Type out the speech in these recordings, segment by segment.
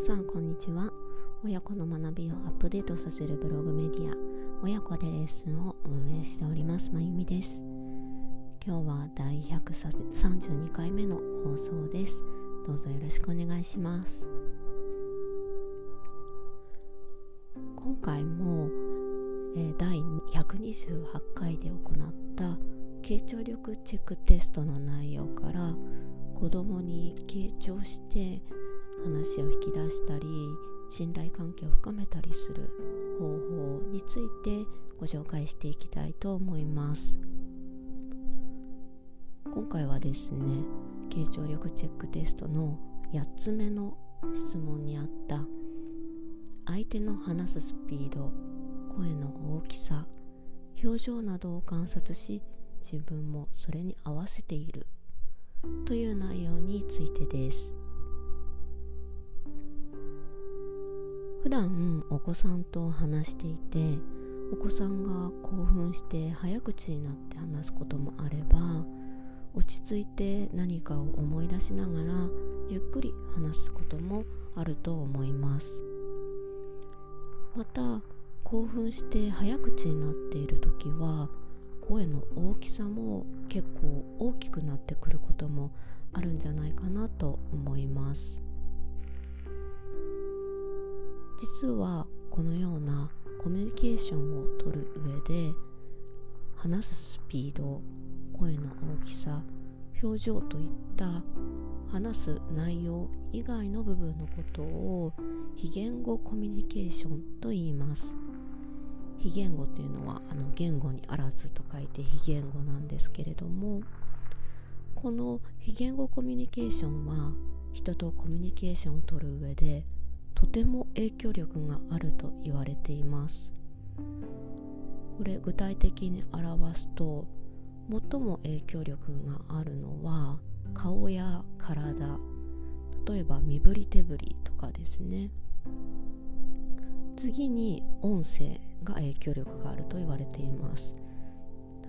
皆さんこんにちは。親子の学びをアップデートさせるブログメディア親子でレッスンを運営しておりますまゆみです。今日は第132回目の放送です。どうぞよろしくお願いします。今回も、えー、第128回で行った傾聴力チェックテストの内容から子供に傾聴して話を引き出したり信頼関係を深めたりする方法についてご紹介していきたいと思います。今回はですね傾聴力チェックテストの8つ目の質問にあった相手の話すスピード声の大きさ表情などを観察し自分もそれに合わせているという内容についてです。普段お子さんと話していてお子さんが興奮して早口になって話すこともあれば落ち着いて何かを思い出しながらゆっくり話すこともあると思います。また興奮して早口になっている時は声の大きさも結構大きくなってくることもあるんじゃないかなと思います。実はこのようなコミュニケーションをとる上で話すスピード声の大きさ表情といった話す内容以外の部分のことを非言語コミュニケーションと言います。非言語というのはあの言語にあらずと書いて非言語なんですけれどもこの非言語コミュニケーションは人とコミュニケーションをとる上でとても影響力があると言われています。これ具体的に表すと最も影響力があるのは顔や体例えば身振り手振りとかですね。次に音声が影響力があると言われています。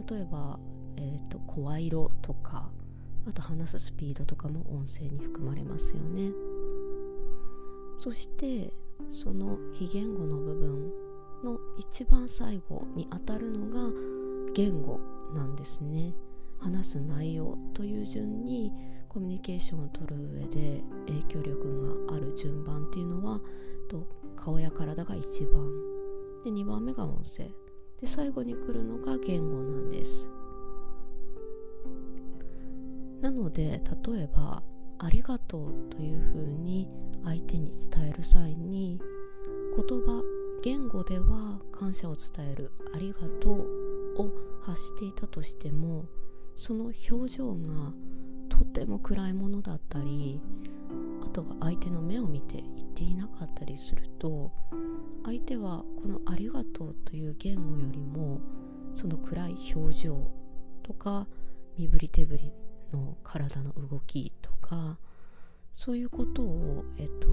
例えば、えーと、声色とかあと話すスピードとかも音声に含まれますよね。そしてその非言語の部分の一番最後にあたるのが言語なんですね。話す内容という順にコミュニケーションをとる上で影響力がある順番っていうのは顔や体が一番。で2番目が音声。で最後に来るのが言語なんです。なので例えばありがとうというふうに相手に伝える際に言葉言語では感謝を伝えるありがとうを発していたとしてもその表情がとても暗いものだったりあとは相手の目を見て言っていなかったりすると相手はこの「ありがとう」という言語よりもその暗い表情とか身振り手振りの体の動きとかそういうことを、えっと、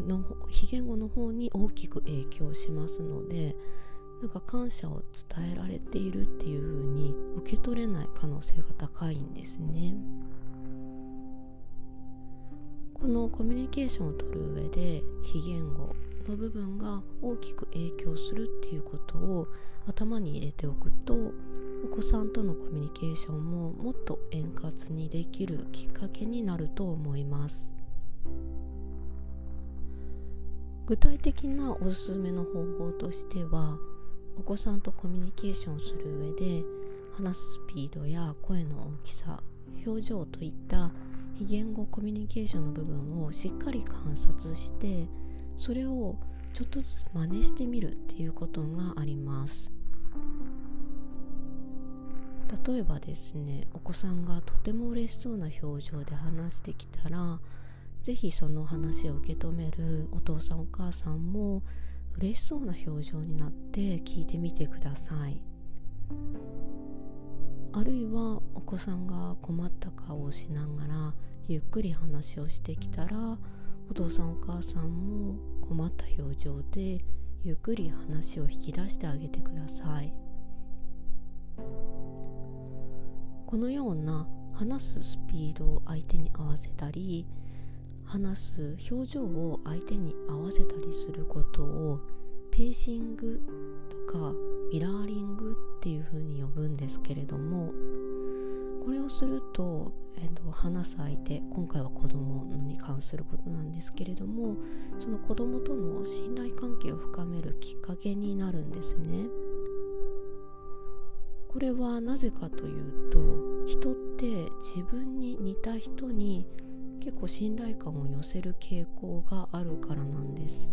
の非言語の方に大きく影響しますのでなんか感謝を伝えられているっていう風に受け取れない可能性が高いんですね。このコミュニケーションをとる上で非言語の部分が大きく影響するっていうことを頭に入れておくとお子さんとのコミュニケーションももっと円滑にできるきっかけになると思います。具体的なおすすめの方法としてはお子さんとコミュニケーションする上で話すスピードや声の大きさ表情といった非言語コミュニケーションの部分をしっかり観察してそれをちょっとずつ真似してみるっていうことがあります。例えばですねお子さんがとても嬉しそうな表情で話してきたら是非その話を受け止めるお父さんお母さんも嬉しそうな表情になって聞いてみてください。あるいはお子さんが困った顔をしながらゆっくり話をしてきたらお父さんお母さんも困った表情でゆっくり話を引き出してあげてください。このような話すスピードを相手に合わせたり話す表情を相手に合わせたりすることをペーシングとかミラーリングっていうふうに呼ぶんですけれどもこれをすると、えー、と話す相手今回は子供に関することなんですけれどもその子供との信頼関係を深めるきっかけになるんですね。これはなぜかというと人って自分に似た人に結構信頼感を寄せる傾向があるからなんです。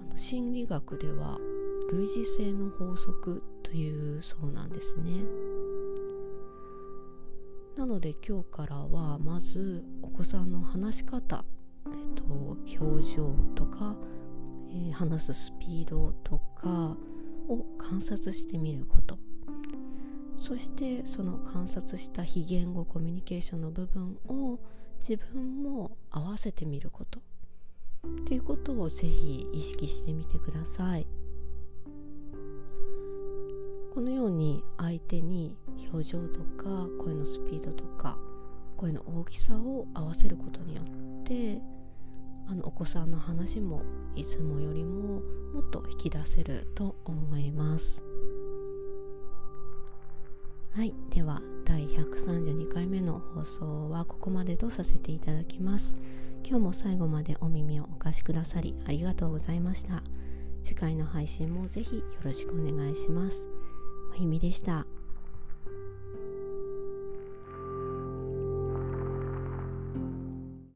あの心理学では類似性の法則というそうなんですね。なので今日からはまずお子さんの話し方、えっと、表情とか、えー、話すスピードとかを観察してみること。そしてその観察した非言語コミュニケーションの部分を自分も合わせてみること。っていうことをぜひ意識してみてください。このように相手に表情とか声のスピードとか声の大きさを合わせることによってあのお子さんの話もいつもよりももっと引き出せると思います。はいでは第132回目の放送はここまでとさせていただきます。今日も最後までお耳をお貸しくださりありがとうございました。次回の配信もぜひよろしくお願いします。まゆみでした。